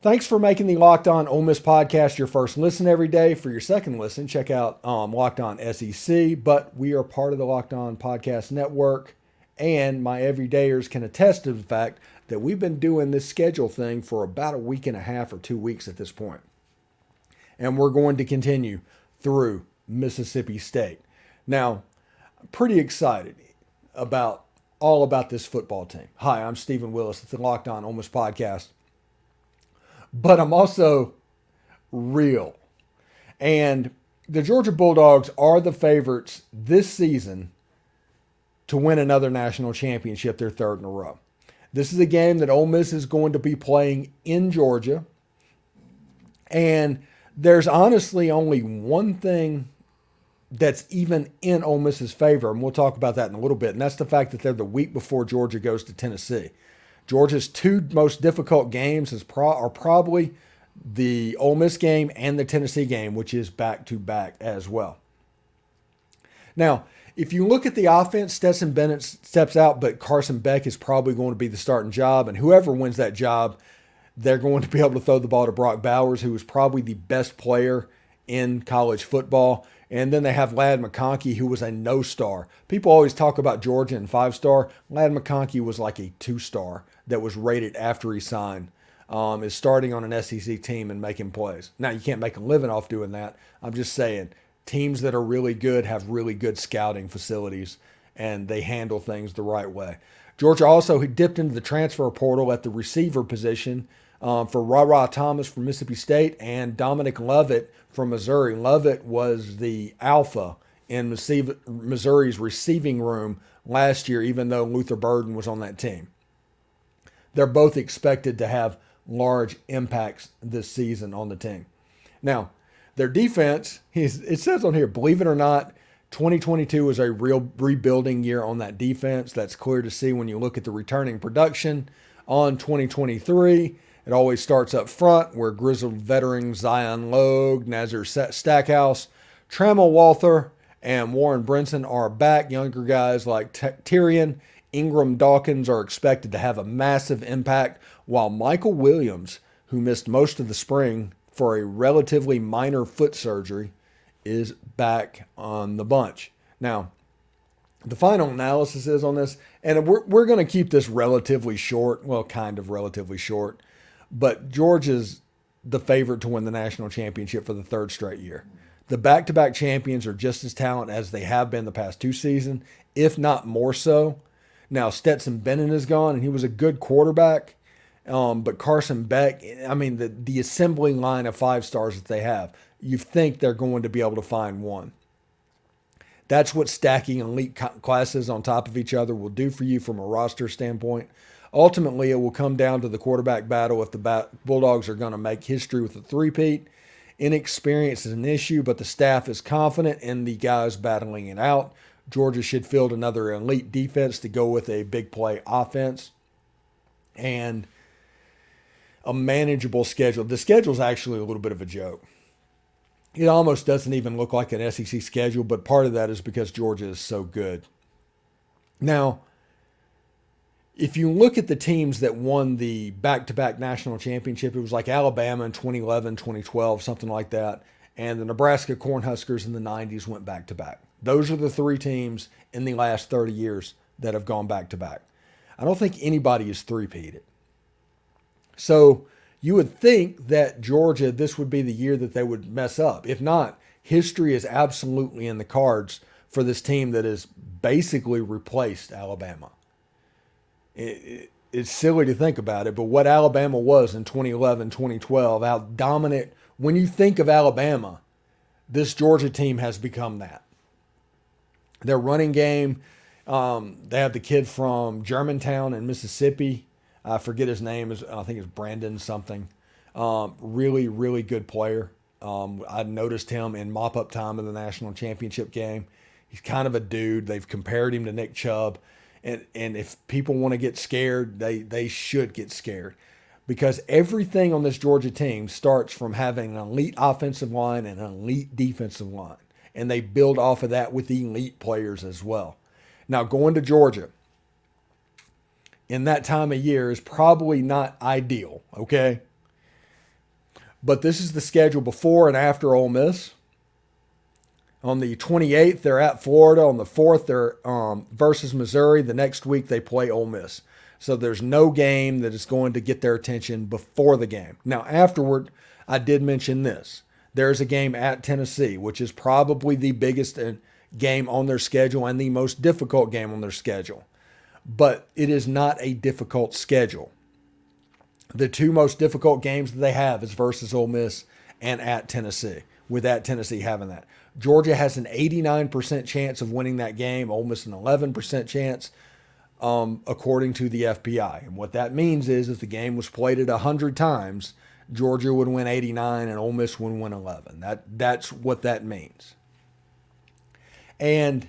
Thanks for making the Locked On Ole Miss podcast your first listen every day. For your second listen, check out um, Locked On SEC. But we are part of the Locked On Podcast Network, and my everydayers can attest to the fact that we've been doing this schedule thing for about a week and a half or two weeks at this point. And we're going to continue through Mississippi State. Now, I'm pretty excited about all about this football team. Hi, I'm Steven Willis. It's the Locked On Ole Miss podcast. But I'm also real. And the Georgia Bulldogs are the favorites this season to win another national championship, their third in a row. This is a game that Ole Miss is going to be playing in Georgia. And there's honestly only one thing that's even in Ole Miss's favor, and we'll talk about that in a little bit, and that's the fact that they're the week before Georgia goes to Tennessee. Georgia's two most difficult games is pro- are probably the Ole Miss game and the Tennessee game, which is back to back as well. Now, if you look at the offense, Stetson Bennett steps out, but Carson Beck is probably going to be the starting job, and whoever wins that job, they're going to be able to throw the ball to Brock Bowers, who is probably the best player in college football. And then they have Ladd McConkey, who was a no star. People always talk about Georgia and five star. Ladd McConkey was like a two star that was rated after he signed. Um, is starting on an SEC team and making plays. Now, you can't make a living off doing that. I'm just saying, teams that are really good have really good scouting facilities and they handle things the right way. Georgia also dipped into the transfer portal at the receiver position um, for RaRa Thomas from Mississippi State and Dominic Lovett from Missouri. Lovett was the alpha in Missouri's receiving room last year, even though Luther Burden was on that team. They're both expected to have large impacts this season on the team. Now, their defense, it says on here, believe it or not, 2022 was a real rebuilding year on that defense. That's clear to see when you look at the returning production on 2023. It always starts up front where grizzled veteran Zion Logue, Nazir Stackhouse, Tramel Walthour, and Warren Brinson are back. Younger guys like T- Tyrion, Ingram Dawkins are expected to have a massive impact, while Mykel Williams, who missed most of the spring for a relatively minor foot surgery, is back on the bunch. Now, the final analysis is on this, and we're, we're going to keep this relatively short, well, kind of relatively short. But Georgia's the favorite to win the national championship for the third straight year. The back to back champions are just as talented as they have been the past two seasons, if not more so. Now, Stetson Bennett is gone, and he was a good quarterback. Um, but Carson Beck, I mean, the, the assembling line of five stars that they have, you think they're going to be able to find one. That's what stacking elite classes on top of each other will do for you from a roster standpoint. Ultimately, it will come down to the quarterback battle if the Bulldogs are going to make history with a three-peat. Inexperience is an issue, but the staff is confident in the guys battling it out. Georgia should field another elite defense to go with a big play offense and a manageable schedule. The schedule is actually a little bit of a joke. It almost doesn't even look like an SEC schedule, but part of that is because Georgia is so good. Now, if you look at the teams that won the back-to-back national championship, it was like Alabama in 2011, 2012, something like that, and the Nebraska Cornhuskers in the 90s went back-to-back. Those are the three teams in the last 30 years that have gone back-to-back. I don't think anybody is three-peated. So you would think that Georgia, this would be the year that they would mess up. If not, history is absolutely in the cards for this team that has basically replaced Alabama it, it's silly to think about it, but what Alabama was in 2011, 2012, how dominant, when you think of Alabama, this Georgia team has become that. Their running game, um, they have the kid from Germantown in Mississippi. I forget his name. Is I think it's Brandon something. Um, really, really good player. Um, I noticed him in mop up time in the national championship game. He's kind of a dude. They've compared him to Nick Chubb and and if people want to get scared, they they should get scared because everything on this Georgia team starts from having an elite offensive line and an elite defensive line, and they build off of that with elite players as well. Now going to Georgia in that time of year is probably not ideal, okay? But this is the schedule before and after Ole Miss. On the 28th, they're at Florida. On the 4th, they're um, versus Missouri. The next week, they play Ole Miss. So there's no game that is going to get their attention before the game. Now, afterward, I did mention this. There's a game at Tennessee, which is probably the biggest uh, game on their schedule and the most difficult game on their schedule. But it is not a difficult schedule. The two most difficult games that they have is versus Ole Miss and at Tennessee, with at Tennessee having that. Georgia has an 89% chance of winning that game, Ole Miss an 11% chance, um, according to the FPI. And what that means is if the game was played at 100 times, Georgia would win 89 and Ole Miss would win 11. That that's what that means. And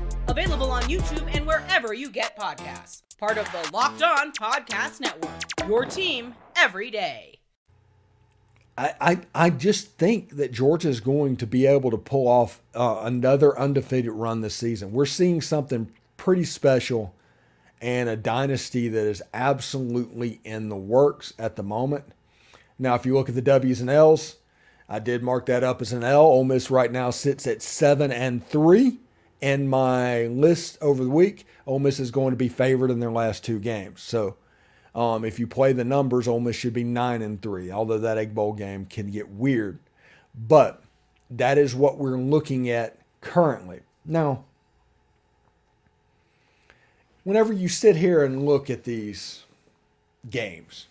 Available on YouTube and wherever you get podcasts. Part of the Locked On Podcast Network. Your team every day. I, I, I just think that Georgia is going to be able to pull off uh, another undefeated run this season. We're seeing something pretty special and a dynasty that is absolutely in the works at the moment. Now, if you look at the W's and L's, I did mark that up as an L. Ole Miss right now sits at seven and three in my list over the week. Ole Miss is going to be favored in their last two games. So um, if you play the numbers, Ole Miss should be nine and three. Although that Egg Bowl game can get weird, but that is what we're looking at currently. Now, whenever you sit here and look at these games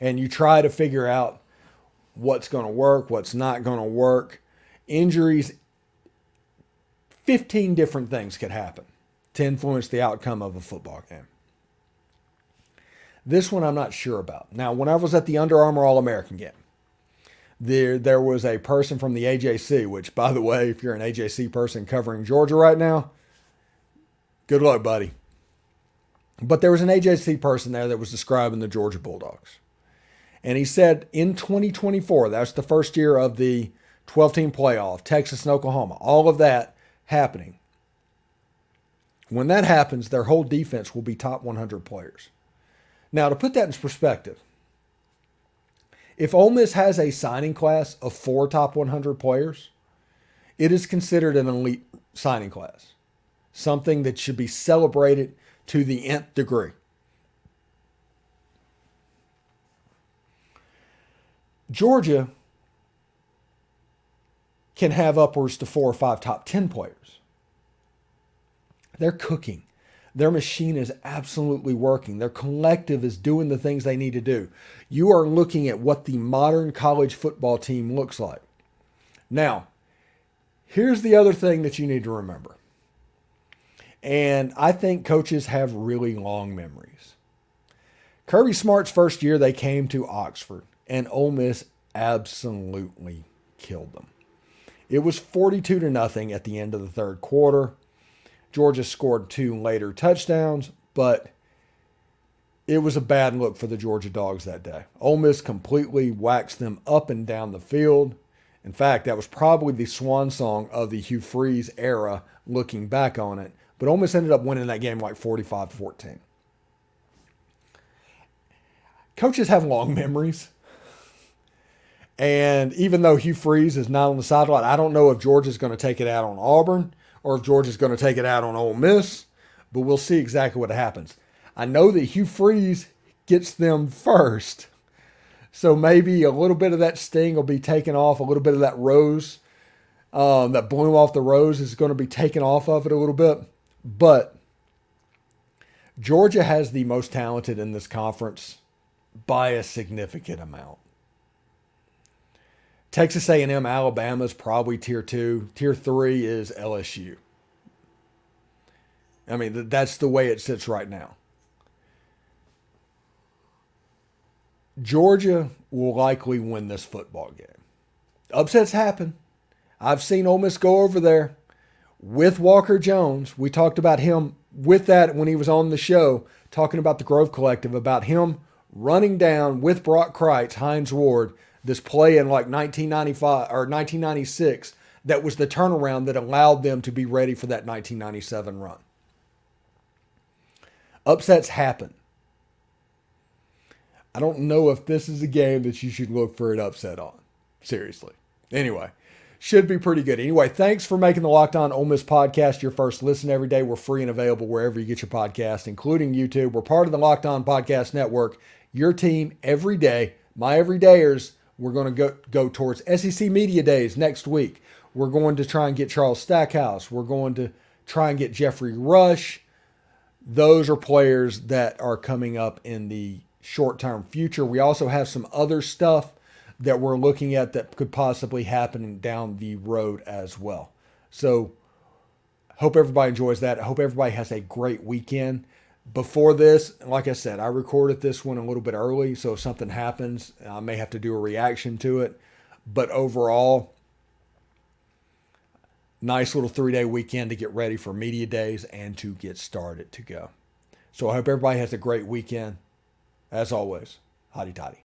and you try to figure out what's going to work, what's not going to work, injuries, 15 different things could happen to influence the outcome of a football game. This one I'm not sure about. Now, when I was at the Under Armour All American game, there there was a person from the AJC, which by the way, if you're an AJC person covering Georgia right now, good luck, buddy. But there was an AJC person there that was describing the Georgia Bulldogs. And he said in 2024, that's the first year of the 12 team playoff, Texas and Oklahoma, all of that happening. When that happens, their whole defense will be top 100 players. Now, to put that in perspective, if Ole Miss has a signing class of four top 100 players, it is considered an elite signing class, something that should be celebrated to the nth degree. Georgia can have upwards to four or five top 10 players. They're cooking. Their machine is absolutely working. Their collective is doing the things they need to do. You are looking at what the modern college football team looks like. Now, here's the other thing that you need to remember. And I think coaches have really long memories. Kirby Smart's first year, they came to Oxford, and Ole Miss absolutely killed them. It was 42 to nothing at the end of the third quarter. Georgia scored two later touchdowns, but it was a bad look for the Georgia Dogs that day. Ole Miss completely waxed them up and down the field. In fact, that was probably the swan song of the Hugh Freeze era looking back on it. But Ole Miss ended up winning that game like 45 14. Coaches have long memories. And even though Hugh Freeze is not on the sideline, I don't know if Georgia's going to take it out on Auburn or if Georgia's going to take it out on Ole Miss, but we'll see exactly what happens. I know that Hugh Freeze gets them first. So maybe a little bit of that sting will be taken off, a little bit of that rose, um, that bloom off the rose is going to be taken off of it a little bit. But Georgia has the most talented in this conference by a significant amount. Texas A&M, Alabama is probably tier two. Tier three is LSU. I mean, that's the way it sits right now. Georgia will likely win this football game. Upsets happen. I've seen Ole Miss go over there with Walker Jones. We talked about him with that when he was on the show, talking about the Grove Collective, about him running down with Brock Kreitz, Hines Ward, this play in like 1995 or 1996 that was the turnaround that allowed them to be ready for that 1997 run. Upsets happen. I don't know if this is a game that you should look for an upset on. Seriously. Anyway, should be pretty good. Anyway, thanks for making the Locked On Ole Miss podcast your first listen every day. We're free and available wherever you get your podcast, including YouTube. We're part of the Locked On Podcast Network. Your team every day. My everydayers. We're going to go go towards SEC Media Days next week. We're going to try and get Charles Stackhouse. We're going to try and get Jeffrey Rush. Those are players that are coming up in the short term future. We also have some other stuff that we're looking at that could possibly happen down the road as well. So, hope everybody enjoys that. I hope everybody has a great weekend. Before this, like I said, I recorded this one a little bit early, so if something happens, I may have to do a reaction to it. But overall, nice little three day weekend to get ready for media days and to get started to go. So I hope everybody has a great weekend. As always, hotty toddy.